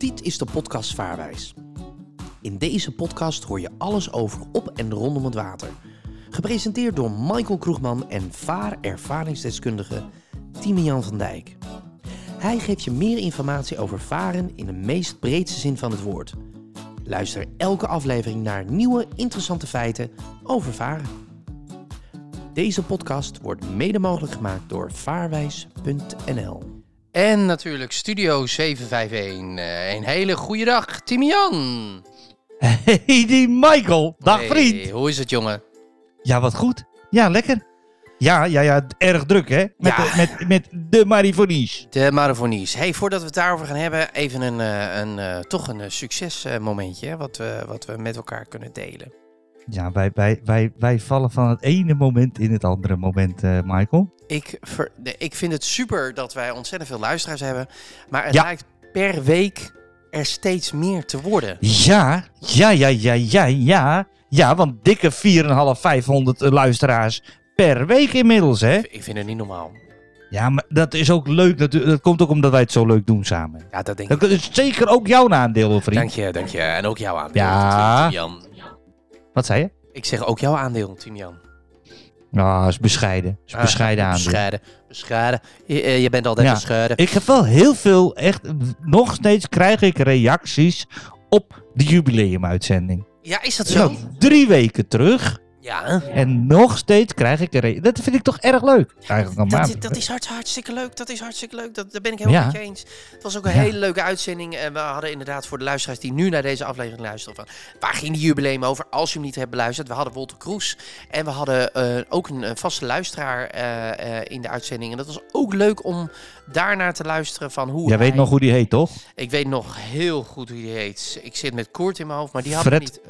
Dit is de podcast Vaarwijs. In deze podcast hoor je alles over op en rondom het water. Gepresenteerd door Michael Kroegman en vaarervaringsdeskundige Timian van Dijk. Hij geeft je meer informatie over varen in de meest breedste zin van het woord. Luister elke aflevering naar nieuwe interessante feiten over varen. Deze podcast wordt mede mogelijk gemaakt door vaarwijs.nl. En natuurlijk Studio 751. Eh, een hele goede dag, Timian. Hey, die Michael. Dag Hey, vriend. Hoe is het, jongen? Ja, wat goed. Ja, lekker. Ja, ja, ja, erg druk hè. Met, Ja. de, met, met de Marifonies. De Marafonies. Hey, voordat we het daarover gaan hebben, even een, eh, een, eh, toch een succesmomentje wat, we, wat we met elkaar kunnen delen. Ja, wij, wij, wij, wij vallen van het ene moment in het andere moment, eh, Michael. Ik, ver- ik vind het super dat wij ontzettend veel luisteraars hebben, maar het Ja. lijkt per week er steeds meer te worden. Ja, ja, ja, ja, ja, ja. Ja, want dikke 4,5, 500 luisteraars per week inmiddels, hè. Ik vind het niet normaal. Ja, maar dat is ook leuk. Dat, dat komt ook omdat wij het zo leuk doen samen. Ja, dat denk ik. Dat is zeker ook jouw aandeel, vriend. Dank je, dank je. En ook jouw aandeel, Ja. Timian. Wat zei je? Ik zeg ook jouw aandeel, Timian. Nou, is bescheiden. Is Ah, bescheiden aandeel. Bescheiden. Bescheiden. Je, eh, je bent altijd Ja. bescheiden. Ik heb wel heel veel, echt, nog steeds krijg ik reacties op de jubileumuitzending. Ja, is dat zo? al drie weken terug Ja. en nog steeds krijg ik een Dat vind ik toch erg leuk. Eigenlijk Dat, is- dat is hart, hartstikke leuk. Dat is hartstikke leuk. Dat, daar ben ik helemaal Ja. met je eens. Het was ook een Ja. hele leuke uitzending. En we hadden inderdaad voor de luisteraars die nu naar deze aflevering luisteren van waar ging die jubileum over? Als je hem niet hebt beluisterd. We hadden Wolter Kroes en we hadden eh, ook een, een vaste luisteraar eh, eh, in de uitzending. En dat was ook leuk om daarnaar te luisteren van hoe Jij weet nog hoe die heet, toch? Ik weet nog heel goed hoe die heet. Ik zit met Koert in mijn hoofd, maar die had Fred niet.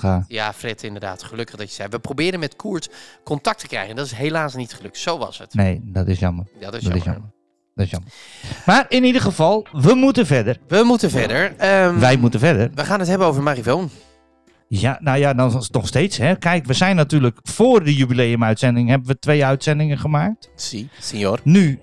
Gaan. Ja, Fred, inderdaad. Gelukkig dat je zei. We probeerden met Koert contact te krijgen. Dat is helaas niet gelukt. Zo was het. Nee, dat is jammer. Ja, dat is Dat is jammer. Dat is jammer. Maar in ieder geval, we moeten verder. We moeten verder. Ehm, Wij moeten verder. We gaan het hebben over Marivoon. Ja, nou ja, dan nog steeds. Hè. Kijk, we zijn natuurlijk voor de jubileumuitzending hebben we twee uitzendingen gemaakt. Si, signor. Nu,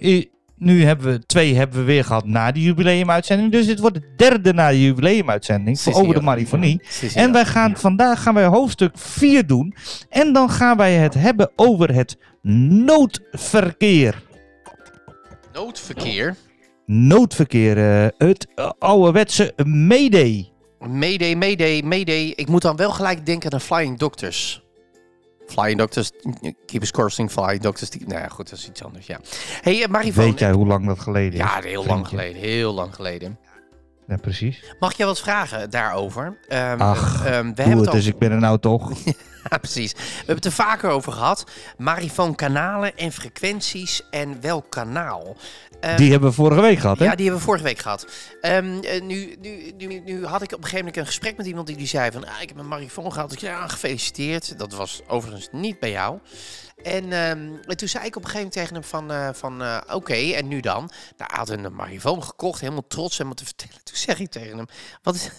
nu hebben we twee hebben we weer gehad na de jubileumuitzending. Dus dit wordt de derde na de jubileumuitzending voor over de. Marifonie. En wij gaan, vandaag gaan wij hoofdstuk 4 doen. En dan gaan wij het hebben over het noodverkeer. Noodverkeer. Noodverkeer, eh, het uh, ouderwetse Mayday. Mayday, mayday, mayday. Ik moet dan wel gelijk denken aan Flying Doctors. Flying Doctors, Keepers Coursing, Flying Doctors. Die, nou ja, goed, dat is iets anders, ja. hey, eh, Marivoon. Weet jij hoe lang dat geleden is? Ja, heel lang geleden. Heel lang geleden. Ja, precies. Mag jij wat vragen daarover? Ehm, Ach, ehm, we hebben het, het dus ik ben er nou toch. Ja, precies. We hebben het er vaker over gehad. Marifoon kanalen en frequenties en welk kanaal. Ehm, Die hebben we vorige week gehad, hè? Ja, die hebben we vorige week gehad. Eh, nu, nu, nu, nu had ik op een gegeven moment een gesprek met iemand die, die zei van... Ah, ik heb een marifoon gehad. Ik zei, ja, gefeliciteerd. Dat was overigens niet bij jou. En, ehm, en toen zei ik op een gegeven moment tegen hem van... eh, van eh, Oké, en nu dan? Nou, hij had een marifoon gekocht, helemaal trots helemaal te vertellen. Toen zeg ik tegen hem... Wat is,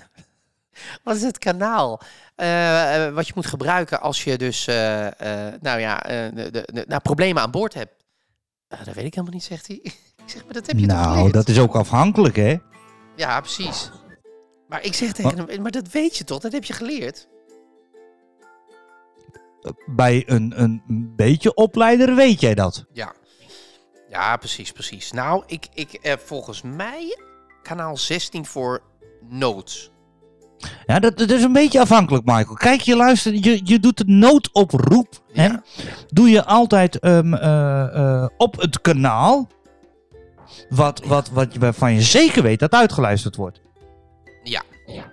wat is het kanaal eh, eh, wat je moet gebruiken als je dus... eh, nou ja, de, de, nou, problemen aan boord hebt? Dat weet ik helemaal niet, zegt hij. Ik zeg, maar dat heb je toch Nou, geleerd? dat is ook afhankelijk, hè? Ja, precies. Maar ik zeg tegen hem, maar dat weet je toch? Dat heb je geleerd. Bij een, een beetje opleider weet jij dat. Ja. Ja, precies, precies. Nou, ik, ik volgens mij kanaal 16 voor nood. Ja, dat, dat is een beetje afhankelijk, Michael. Kijk, je luistert, je, je doet de noodoproep. Hè? Ja. Doe je altijd ehm, eh, eh, op het kanaal. Wat, wat, wat je, waarvan je zeker weet dat uitgeluisterd wordt. Ja.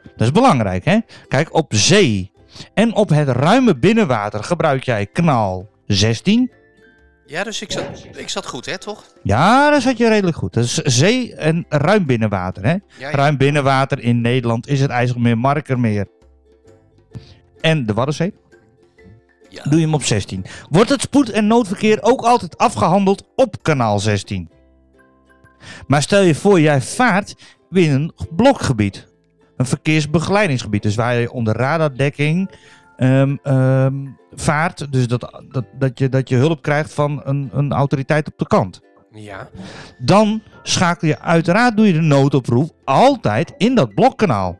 Dat is belangrijk, hè? Kijk, op zee en op het ruime binnenwater gebruik jij kanaal 16. Ja, dus ik zat, ik zat goed, hè, toch? Ja, daar zat je redelijk goed. Dat is zee en ruim binnenwater, hè? Ja, ja. Ruim binnenwater in Nederland is het IJsselmeer, Markermeer en de Waddenzee. Ja. Doe je hem op 16. Wordt het spoed- en noodverkeer ook altijd afgehandeld op kanaal 16? Maar stel je voor, jij vaart binnen een blokgebied. Een verkeersbegeleidingsgebied. Dus waar je onder radardekking ehm, vaart. Dus dat, dat, dat, je, dat je hulp krijgt van een, een autoriteit op de kant. Ja. Dan schakel je uiteraard, doe je de noodoproep altijd in dat blokkanaal.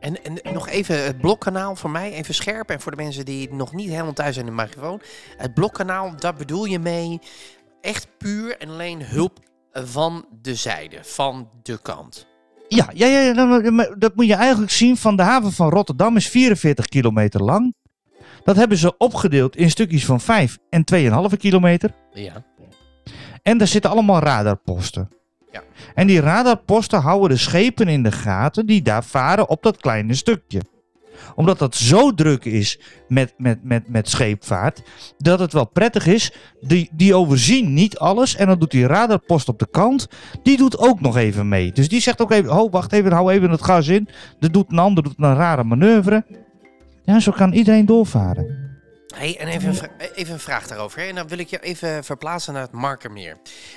En, en nog even het blokkanaal voor mij, even scherp. En voor de mensen die nog niet helemaal thuis zijn in de microfoon. Het blokkanaal, daar bedoel je mee echt puur en alleen hulp van de zijde, van de kant. Ja, ja, ja, dat moet je eigenlijk zien van de haven van Rotterdam is 44 kilometer lang. Dat hebben ze opgedeeld in stukjes van 5 en 2,5 kilometer. Ja. En daar zitten allemaal radarposten. Ja. En die radarposten houden de schepen in de gaten die daar varen op dat kleine stukje. Omdat dat zo druk is met, met, met, met scheepvaart, dat het wel prettig is. Die, die overzien niet alles. En dan doet die radarpost op de kant, die doet ook nog even mee. Dus die zegt ook even, oh wacht even, hou even het gas in. Dat doet een ander, doet een rare manoeuvre. Ja, zo kan iedereen doorvaren. Hey, en even een, even een vraag daarover. Hè? En dan wil ik je even verplaatsen naar het Markermeer.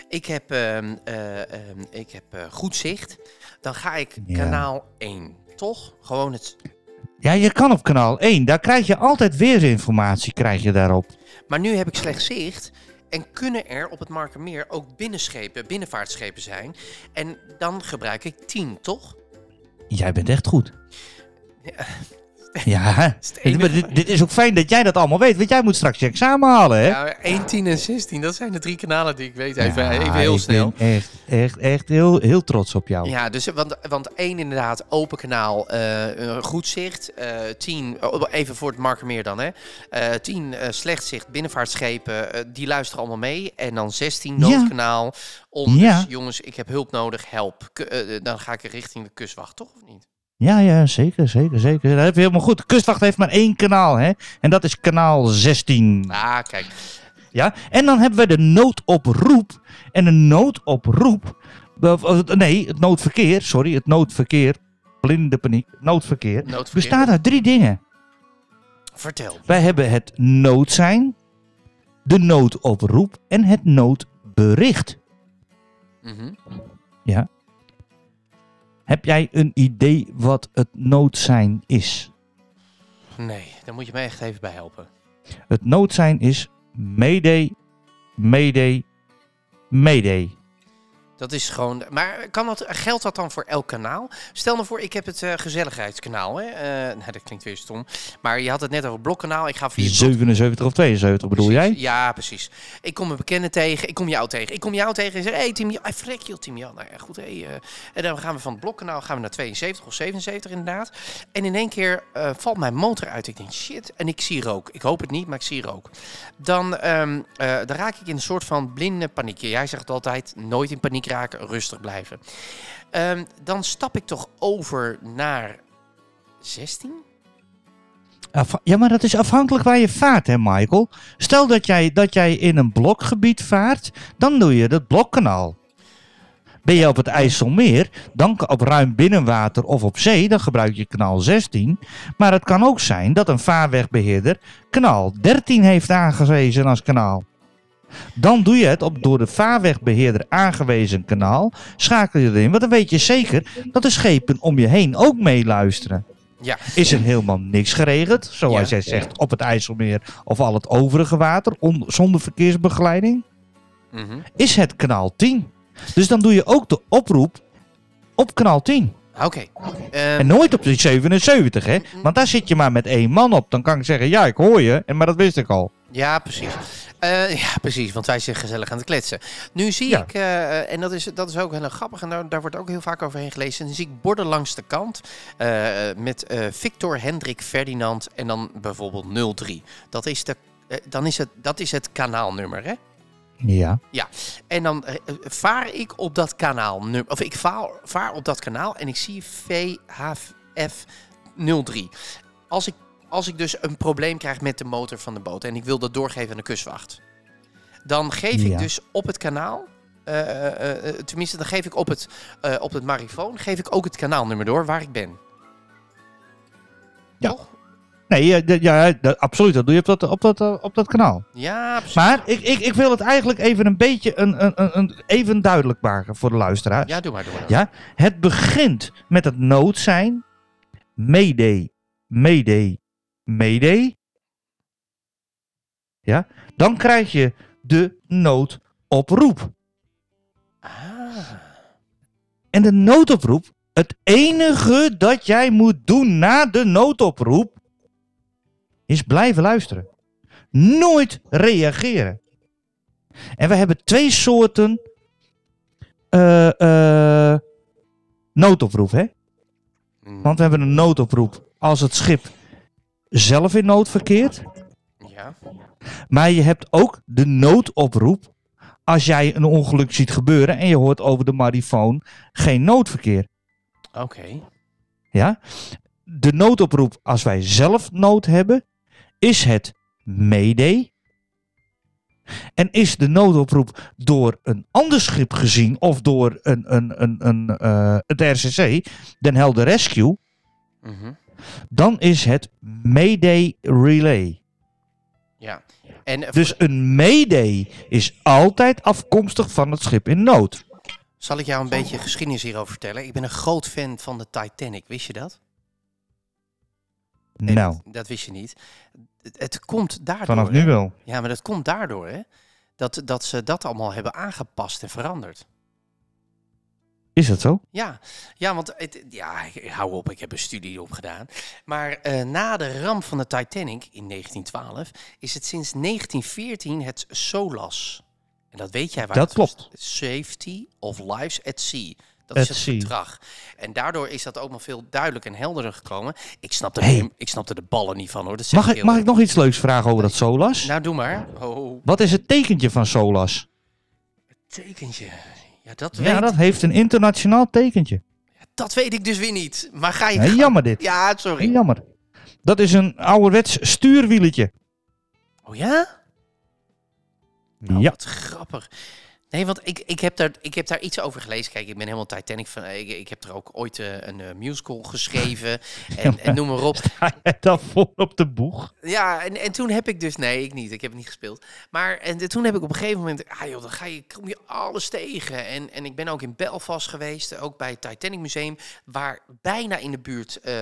Ik heb, ehm, eh, ehm, ik heb eh, goed zicht. Dan ga ik Ja. kanaal 1. Toch? Gewoon het. Ja, je kan op kanaal 1. Daar krijg je altijd weerinformatie krijg je daarop. Maar nu heb ik slecht zicht. En kunnen er op het Markermeer ook binnenschepen, binnenvaartschepen zijn? En dan gebruik ik 10, toch? Jij bent echt goed. Ja. Ja, maar dit, dit is ook fijn dat jij dat allemaal weet. Want jij moet straks je examen halen, hè? Ja, 1, 10 en 16, dat zijn de drie kanalen die ik weet. Even, Ja, even heel snel. echt, echt, echt heel, heel trots op jou. Ja, dus, want, want één inderdaad, open kanaal, eh, eh, goed zicht. eh 10, oh, even voor het Markermeer dan hè. Eh 10, eh, slecht zicht, binnenvaartschepen, eh, die luisteren allemaal mee. En dan 16, Ja. noodkanaal. Om, Ja. dus jongens, ik heb hulp nodig, help. Eh, eh, dan ga ik richting de kustwacht, toch of niet? Ja, ja, zeker, zeker, zeker. Dat heb je helemaal goed. De kustwacht heeft maar één kanaal, hè? En dat is kanaal 16. Ah, kijk. Ja? En dan hebben we de noodoproep. En de noodoproep... Nee, het noodverkeer. Sorry, het noodverkeer. Blinde paniek. Noodverkeer. Noodverkeer. Bestaat uit drie dingen. Vertel. Wij hebben het noodzijn, de noodoproep en het noodbericht. Mhm. Heb jij een idee wat het noodzijn is? Nee, daar moet je mij echt even bij helpen. Het noodzijn is mayday, mayday, mayday. Dat is gewoon. Maar kan dat, geldt dat dan voor elk kanaal? Stel nou voor, ik heb het eh, gezelligheidskanaal. Hè? Eh, nou, dat klinkt weer stom. Maar je had het net over blokkanaal. Ik ga via het blok- 77 of 72 bedoel Precies. jij? Ja, precies. Ik kom een bekende tegen. Ik kom jou tegen. Ik kom jou tegen en zeg: Hé, hey, Tim, Jan- hey, frek joh, Tim Jan. Nou ja, goed. Hey, eh, en dan gaan we van het blokkanaal gaan we naar 72 of 77 inderdaad. En in één keer valt mijn motor uit. Ik denk: shit. En ik zie rook. Ik hoop het niet, maar ik zie rook. Dan, eh, dan raak ik in een soort van blinde paniek. Jij zegt altijd: nooit in paniek rustig blijven. Ehm, dan stap ik toch over naar 16? Afha- Ja, maar dat is afhankelijk waar je vaart, hè, Michael? Stel dat jij, dat jij in een blokgebied vaart, dan doe je het blokkanaal. Ben je op het IJsselmeer, dan op ruim binnenwater of op zee, dan gebruik je kanaal 16. Maar het kan ook zijn dat een vaarwegbeheerder kanaal 13 heeft aangewezen als kanaal. Dan doe je het op door de vaarwegbeheerder aangewezen kanaal, schakel je erin, want dan weet je zeker dat de schepen om je heen ook meeluisteren. Ja. Is er helemaal niks geregeld, zoals Ja. jij zegt, op het IJsselmeer of al het overige water, on- zonder verkeersbegeleiding, Mhm. is het kanaal 10. Dus dan doe je ook de oproep op kanaal 10. Oké. Ehm, En nooit op die 77, hè? Want daar zit je maar met één man op. Dan kan ik zeggen, ja, ik hoor je, en maar dat wist ik al. Ja, precies. Eh, ja, precies, want wij zijn gezellig aan het kletsen. Nu zie Ja. ik, eh, en dat is, dat is ook heel grappig, en daar, daar wordt ook heel vaak overheen gelezen. Dan zie ik borden langs de kant eh, met Victor Hendrik Ferdinand en dan bijvoorbeeld 03. Dat is, de, dan is het, dat is het kanaalnummer, hè? Ja. En dan vaar ik op dat kanaal, of ik vaar, vaar op dat kanaal en ik zie VHF 03. Als ik, als ik dus een probleem krijg met de motor van de boot en ik wil dat doorgeven aan de kustwacht, dan geef Ja. ik dus op het kanaal, eh, eh, eh, tenminste dan geef ik op het, op het marifoon, geef ik ook het kanaalnummer door waar ik ben. Ja. Toch? Nee, ja, d- absoluut. Dat doe je op dat, op dat, op dat kanaal. Ja. Maar ik, ik, ik wil het eigenlijk even een beetje een, een, een, even duidelijk maken voor de luisteraars. Ja, doe maar, doe maar. Ja, het begint met het noodzijn. Mayday, mayday, mayday. Ja, dan krijg je de noodoproep. Ah. En de noodoproep, het enige dat jij moet doen na de noodoproep, is blijven luisteren. Nooit reageren. En we hebben twee soorten eh, noodoproep, hè? Mm, Want we hebben een noodoproep als het schip zelf in nood verkeert. Ja. Maar je hebt ook de noodoproep als jij een ongeluk ziet gebeuren en je hoort over de marifoon geen noodverkeer. Oké. Ja? De noodoproep als wij zelf nood hebben, is het mayday. En is de noodoproep door een ander schip gezien of door een, een, een, een, eh, het RCC, Den Helder Rescue, Mhm. Dan is het mayday relay. Ja. En Dus een mayday is altijd afkomstig van het schip in nood. zal ik jou een beetje geschiedenis hierover vertellen? Ik ben een groot fan van de Titanic. Wist je dat? Nee, Nou, Dat, dat wist je niet. Het, het komt daardoor. vanaf nu hè? wel. Ja, maar dat komt daardoor, hè? Dat, dat ze dat allemaal hebben aangepast en veranderd. Is dat zo? Ja, ja want het, ja, ik- hou op, ik heb een studie opgedaan. Maar eh, na de ramp van de Titanic in 1912 is het sinds 1914 het SOLAS. En dat weet jij waar Dat het klopt. Safety of Lives at Sea. Dat At is het sea. verdrag. En daardoor is dat ook nog veel duidelijker en helderder gekomen. Ik snapte, Hey. de, ik snapte de ballen niet van hoor. Dat Mag ik, mag ik nog iets leuks vragen over dat Solas? Nou, doe maar. Oh, Wat is het tekentje van Solas? tekentje. Ja, dat, Ja, heeft een internationaal tekentje. dat weet ik dus weer niet. Maar ga je... Nee, jammer dit. Ja, sorry. Jammer. Dat is een ouderwets stuurwieletje. Oh ja? Oh, Ja. Wat grappig. Nee, want ik, ik, heb daar, ik heb daar iets over gelezen. Kijk, ik ben helemaal Titanic van. Ik, ik heb er ook ooit eh, een eh, musical geschreven. En, en noem maar op. Dan vol op de boeg? Ja, en, en toen heb ik dus. Nee, ik niet. Ik heb het niet gespeeld. Maar en toen heb ik op een gegeven moment. Ah joh, dan ga je, kom je alles tegen. En, en ik ben ook in Belfast geweest. Ook bij het Titanic Museum. Waar bijna in de buurt eh,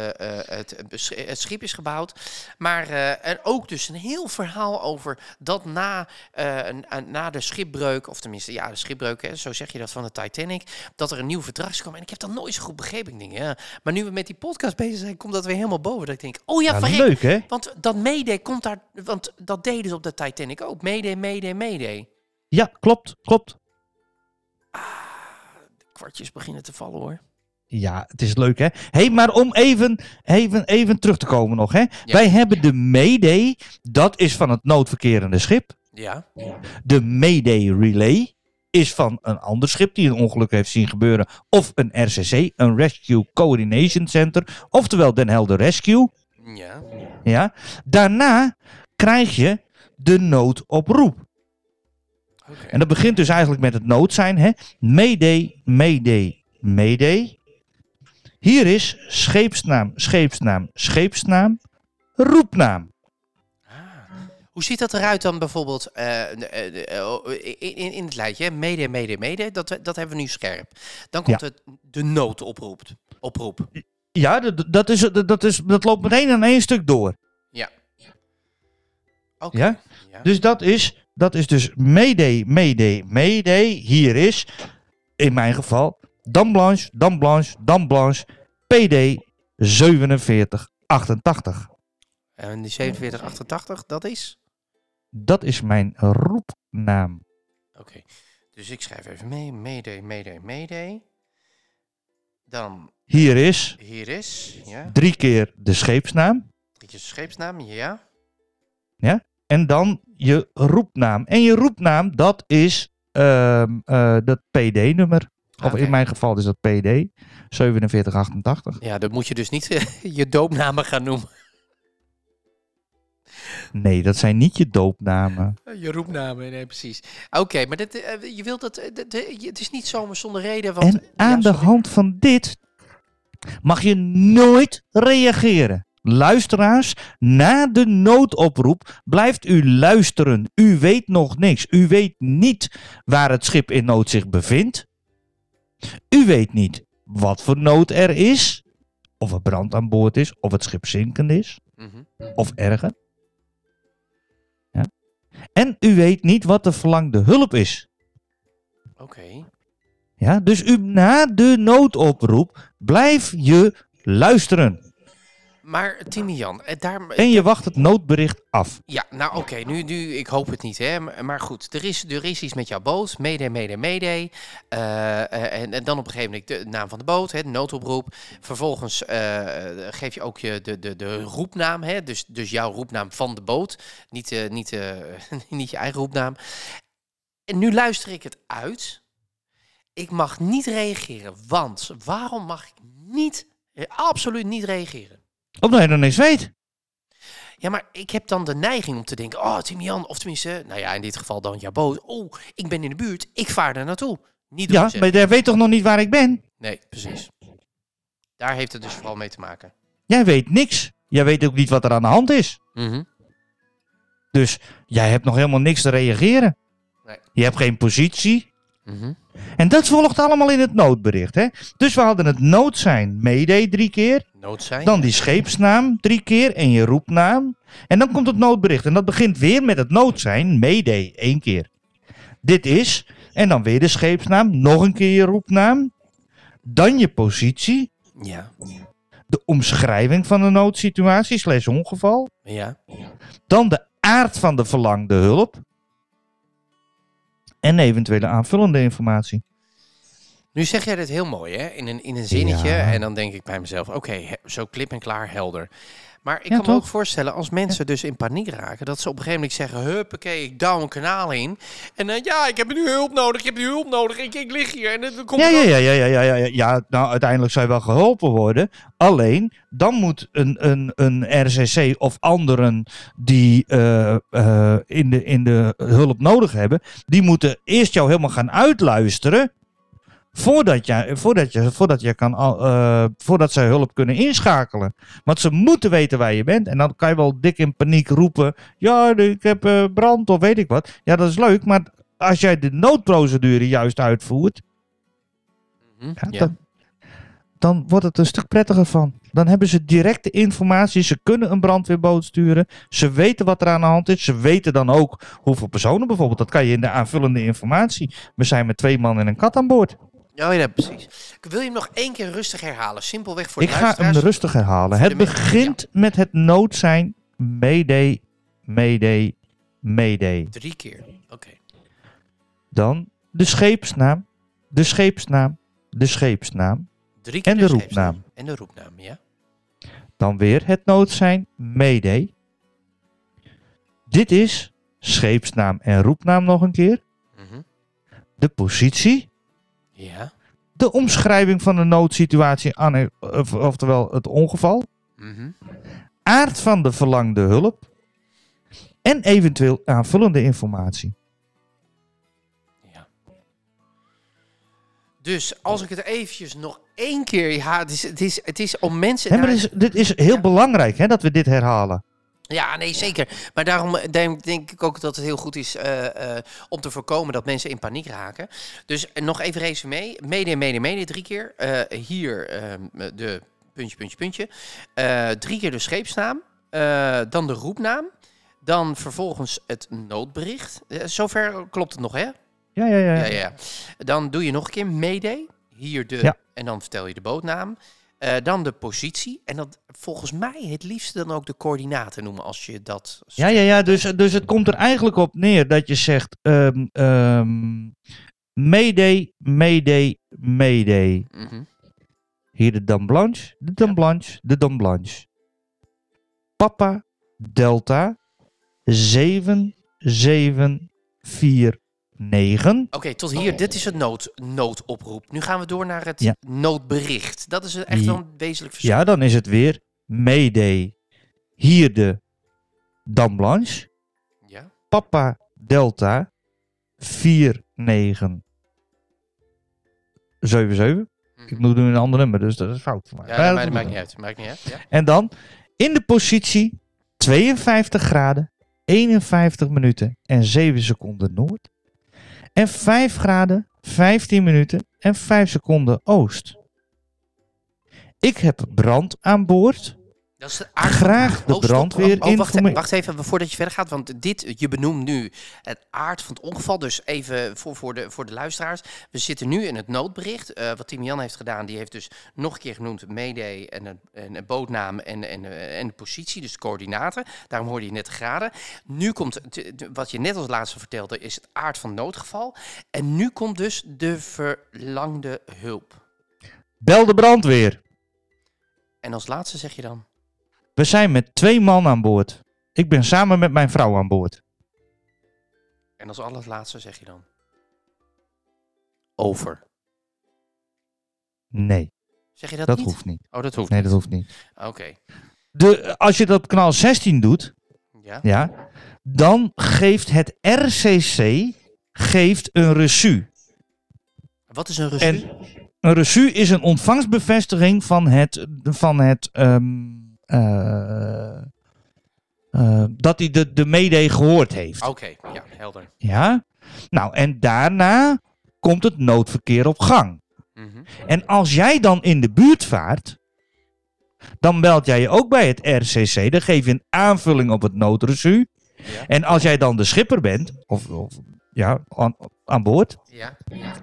het, het schip is gebouwd. Maar en ook dus een heel verhaal over dat na, een- een- na de schipbreuk. Of tenminste, ja, de schipbreuk. Hè, zo zeg je dat van de Titanic. Dat er een nieuw verdrag is gekomen. En ik heb dat nooit zo goed begrepen. Ik denk, ja. Maar nu we met die podcast bezig zijn, komt dat weer helemaal boven. Dat ik denk, oh ja, Ja, verrek, leuk hè? want dat Mayday komt daar, want dat deden ze op de Titanic ook. Mayday, Mayday, Mayday. Ja, klopt, klopt. De kwartjes beginnen te vallen hoor. Ja, het is leuk hè. hey, maar om even, even, even terug te komen nog hè. Wij hebben de Mayday, dat is van het noodverkerende schip. Ja. De Mayday Relay is van een ander schip die een ongeluk heeft zien gebeuren. Of een RCC, een Rescue Coordination Center. Oftewel Den Helder Rescue. Ja. Ja. Daarna krijg je de noodoproep. Oké. En dat begint dus eigenlijk met het nood zijn. Hè? Mayday, Mayday, Mayday. Hier is scheepsnaam, scheepsnaam, scheepsnaam, roepnaam. Hoe ziet dat eruit dan bijvoorbeeld eh, eh, eh, oh, in, in, in het hè? Mayday, Mayday, Mayday. Dat, dat hebben we nu scherp. Dan komt het de noodoproep. Oproep. Ja, dat, dat, is, dat, is, dat loopt meteen aan één stuk door. Ja. Oké. Ja? Ja. Dus dat is, dat is dus Mayday, Mayday, Mayday. Hier is, in mijn geval, Dam Blanche, Dam Blanche, Dam Blanche, PD 4788. En die 4788, dat is? Dat is mijn roepnaam. Oké. Dus ik schrijf even mee. Mayday, Mayday, Mayday. Dan Hier is hier is, ja, drie keer de scheepsnaam. drietjes scheepsnaam, ja. En dan je roepnaam. En je roepnaam, dat is eh, dat PD-nummer. Of in mijn geval is dat PD 4788. Ja, dan moet je dus niet je doopnamen gaan noemen. Nee, dat zijn niet je doopnamen. Je roepnamen, nee, precies. Oké, maar dit, eh, je wilt dat, eh, eh, het is niet zomaar zonder reden. Want, En aan ja, de hand van dit mag je nooit reageren. Luisteraars, na de noodoproep blijft u luisteren. U weet nog niks. U weet niet waar het schip in nood zich bevindt. U weet niet wat voor nood er is. Of er brand aan boord is. Of het schip zinkend is. Mhm. Of erger. En u weet niet wat de verlangde hulp is. Oké. Ja, dus u na de noodoproep blijf je luisteren. Maar Timian, eh, daar... En je wacht het noodbericht af. Ja, nou oké, nu, nu, ik hoop het niet, hè. Maar, goed, er is, er is iets met jouw boot. Mede, mede, mede. Eh, en, en dan op een gegeven moment de naam van de boot, hè, de noodoproep. Vervolgens eh, geef je ook je de, de, de roepnaam, hè. Dus, dus jouw roepnaam van de boot. Niet, eh, niet, eh, niet je eigen roepnaam. En nu luister ik het uit. Ik mag niet reageren, want waarom mag ik niet, eh, absoluut niet reageren? Omdat je dan niks weet. Ja, maar ik heb dan de neiging om te denken, oh, Timian, of tenminste, nou ja, in dit geval dan boot. Oh, ik ben in de buurt, ik vaar daar naartoe. Niet Ja, maar jij weet toch nog niet waar ik ben? Nee, precies. Daar heeft het dus vooral mee te maken. Jij weet niks. Jij weet ook niet wat er aan de hand is. Mhm. Dus jij hebt nog helemaal niks te reageren. Nee. Je hebt geen positie. Mhm. En dat volgt allemaal in het noodbericht. Hè? Dus we hadden het nood zijn Mayday drie keer. Nood zijn. Dan die scheepsnaam drie keer en je roepnaam. En dan komt het noodbericht. En dat begint weer met het nood zijn Mayday één keer. Dit is. En dan weer de scheepsnaam. Nog een keer je roepnaam. Dan je positie. Ja, De omschrijving van de noodsituatie slash ongeval. ja. Dan de aard van de verlangde hulp. En eventuele aanvullende informatie. Nu zeg jij dit heel mooi, hè? In een, in een zinnetje. Ja. En dan denk ik bij mezelf, oké, zo klip en klaar, helder. Maar ik Ja, kan me ook voorstellen, als mensen dus in paniek raken, dat ze op een gegeven moment zeggen, huppakee, ik douw een kanaal in. En dan, ja, ik heb nu hulp nodig, ik heb nu hulp nodig, ik, ik lig hier. En dan komt Ja, ja, ook- ja, ja, ja, ja, ja, ja. Ja, nou, uiteindelijk zou je wel geholpen worden. Alleen, dan moet een, een, een RCC of anderen die eh, eh, in, de, in de hulp nodig hebben, die moeten eerst jou helemaal gaan uitluisteren. Voordat je, voordat je, voordat je kan, eh, voordat ze hulp kunnen inschakelen. Want ze moeten weten waar je bent. En dan kan je wel dik in paniek roepen. Ja, ik heb eh, brand of weet ik wat. Ja, dat is leuk. Maar als jij de noodprocedure juist uitvoert. Mhm, Ja. Dan, dan wordt het een stuk prettiger van. Dan hebben ze directe informatie. Ze kunnen een brandweerboot sturen. Ze weten wat er aan de hand is. Ze weten dan ook hoeveel personen bijvoorbeeld. Dat kan je in de aanvullende informatie. We zijn met twee man en een kat aan boord. Oh ja, precies. Wil je hem nog één keer rustig herhalen? Simpelweg voor Ik de ga hem rustig herhalen. Het begint met het nood zijn. Mayday, mayday, mayday. Drie keer. Oké. Dan de scheepsnaam. De scheepsnaam. De scheepsnaam. Drie keer En de roepnaam. En de roepnaam, ja. Dan weer het noodzijn Mayday. Dit is scheepsnaam en roepnaam nog een keer. Mhm. De positie. Ja. De omschrijving van de noodsituatie, oftewel het ongeval. Mhm. Aard van de verlangde hulp. En eventueel aanvullende informatie. Ja. Dus als ik het eventjes nog één keer... Ja, het is, het is, het is om mensen... Maar dit, is, dit is heel Ja. belangrijk hè, dat we dit herhalen. Ja, nee, zeker. Maar daarom eh, denk, denk ik ook dat het heel goed is eh, eh, om te voorkomen dat mensen in paniek raken. Dus nog even resume. Mede, mede, mede, drie keer. Hier ehm, de puntje, puntje, puntje. Drie keer de scheepsnaam. Dan de roepnaam. Dan vervolgens het noodbericht. Zover klopt het nog, hè? Ja, ja, ja. Ja, ja, ja. Dan doe je nog een keer Mayday. Hier de. Ja. En dan vertel je de bootnaam. Eh, dan de positie. En dat volgens mij het liefst dan ook de coördinaten noemen als je dat. Ja, ja, ja. Dus, dus het komt er eigenlijk op neer dat je zegt... ehm ehm mayday, mayday, mayday. Mhm. Hier de Dam Blanche, de Ja. Blanche, de Dam Blanche. Papa Delta 7749. Oké, tot hier. Dit is het nood, noodoproep. Nu gaan we door naar het Ja. noodbericht. Dat is echt wel een wezenlijk verschil. Ja, dan is het weer Mayday. Hier de Dam Blanche. Ja. Papa Delta 4977. Ik Mhm. moet nu een ander nummer, dus dat is fout voor mij. Ja, Maar dat dat maakt, niet uit. Maakt niet uit. Ja. En dan in de positie 52 graden, 51 minuten en 7 seconden noord. En 5 graden, 15 minuten en 5 seconden oost. Ik heb brand aan boord. Dat is graag de Oh, brandweer Oh, oh, wacht, informeren. wacht even, voordat je verder gaat. Want dit, je benoemt nu het aard van het ongeval. Dus even voor, voor, de, voor de luisteraars. We zitten nu in het noodbericht. Eh, wat Tim Jan heeft gedaan, die heeft dus nog een keer genoemd... Mayday en een, en een bootnaam en, en, eh, en de positie, dus de coördinaten. Daarom hoorde je net de graden. Nu komt, wat je net als laatste vertelde, is het aard van het noodgeval. En nu komt dus de verlangde hulp. Bel de brandweer. En als laatste zeg je dan... We zijn met twee man aan boord. Ik ben samen met mijn vrouw aan boord. En als allerlaatste zeg je dan... Over. Nee, Zeg je dat, dat niet? hoeft niet. Oh, dat hoeft Nee, dat hoeft niet. Oké. De, als je dat op kanaal 16 doet, Ja. ja, dan geeft het RCC geeft een reçu. Wat is een reçu? En een reçu is een ontvangstbevestiging van het, van het ehm, eh, eh, dat hij de, de mede gehoord heeft. Oké, ja, helder. Ja? Nou, en daarna komt het noodverkeer op gang. Mhm. En als jij dan in de buurt vaart, dan belt jij je ook bij het RCC. Dan geef je een aanvulling op het noodrecu. Ja. En als jij dan de schipper bent, of, of ja, aan, aan boord, Ja.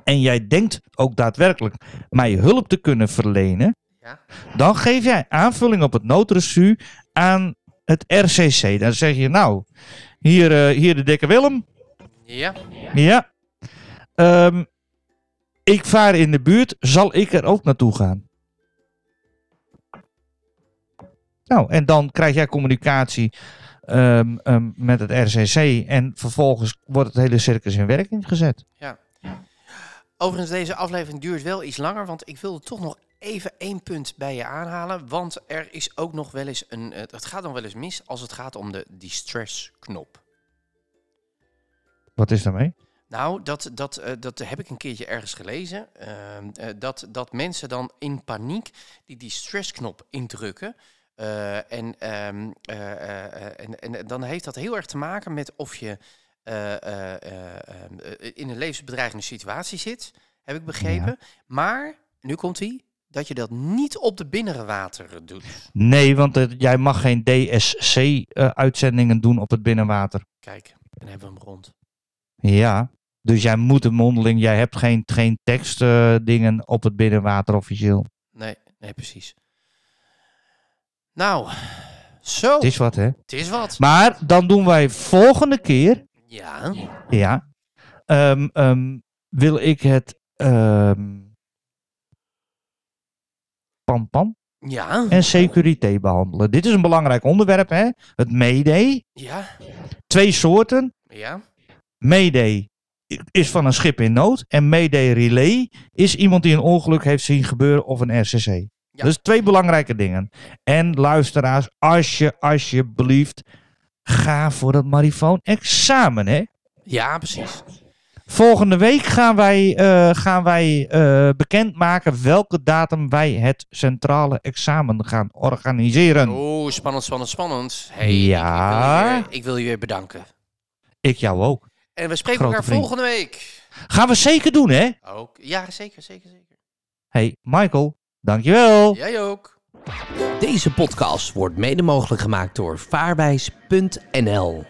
en jij denkt ook daadwerkelijk mij hulp te kunnen verlenen, Ja. dan geef jij aanvulling op het noodrecu aan het RCC. Dan zeg je, nou, hier, eh, hier de dikke Willem. Ja. Ja. Ehm, ik vaar in de buurt. Zal ik er ook naartoe gaan? Nou, en dan krijg jij communicatie ehm, ehm, met het RCC. En vervolgens wordt het hele circus in werking gezet. Overigens, deze aflevering duurt wel iets langer, want ik wilde toch nog even één punt bij je aanhalen. Want er is ook nog wel eens een. eh, Het gaat nog wel eens mis als het gaat om de distress-knop. Wat is daarmee? Nou, dat, dat, eh, dat heb ik een keertje ergens gelezen. Ehm, eh, dat, dat mensen dan in paniek die distress-knop indrukken. Eh, en, ehm, eh, eh, eh, en, en dan heeft dat heel erg te maken met of je eh, eh, eh, ehm, eh, in een levensbedreigende situatie zit, heb ik begrepen. Maar, nu komt hij, dat je dat niet op de binnenwateren doet. Nee, want eh, jij mag geen DSC-uitzendingen doen op het binnenwater. Kijk, dan hebben we hem rond. Ja. Dus jij moet een mondeling. Jij hebt geen, geen tekstdingen op het binnenwater officieel. Nee, nee, precies. Nou, zo. Het is wat, hè? Het is wat. Maar dan doen wij volgende keer. Ja. Ja. ehm, ehm, wil ik het. ehm pam pam Ja. en securité behandelen. Dit is een belangrijk onderwerp, hè? Het Mayday. Ja. Twee soorten. Ja. Mayday is van een schip in nood. En Mayday Relay is iemand die een ongeluk heeft zien gebeuren of een RCC. Dus twee belangrijke dingen. En luisteraars, als je alsjeblieft ga voor dat marifoon examen, hè? Ja, precies. Volgende week gaan wij, eh, gaan wij eh, bekendmaken welke datum wij het centrale examen gaan organiseren. Oeh, spannend, spannend, spannend. Hey, Ja. Ik, ik, wil je, ik wil je weer bedanken. Ik jou ook. En we spreken Grote elkaar vriend. volgende week. Gaan we zeker doen, hè? Ook. Ja, zeker, zeker, zeker. Hey, Michael, dankjewel. Jij ook. Deze podcast wordt mede mogelijk gemaakt door vaarwijs.nl.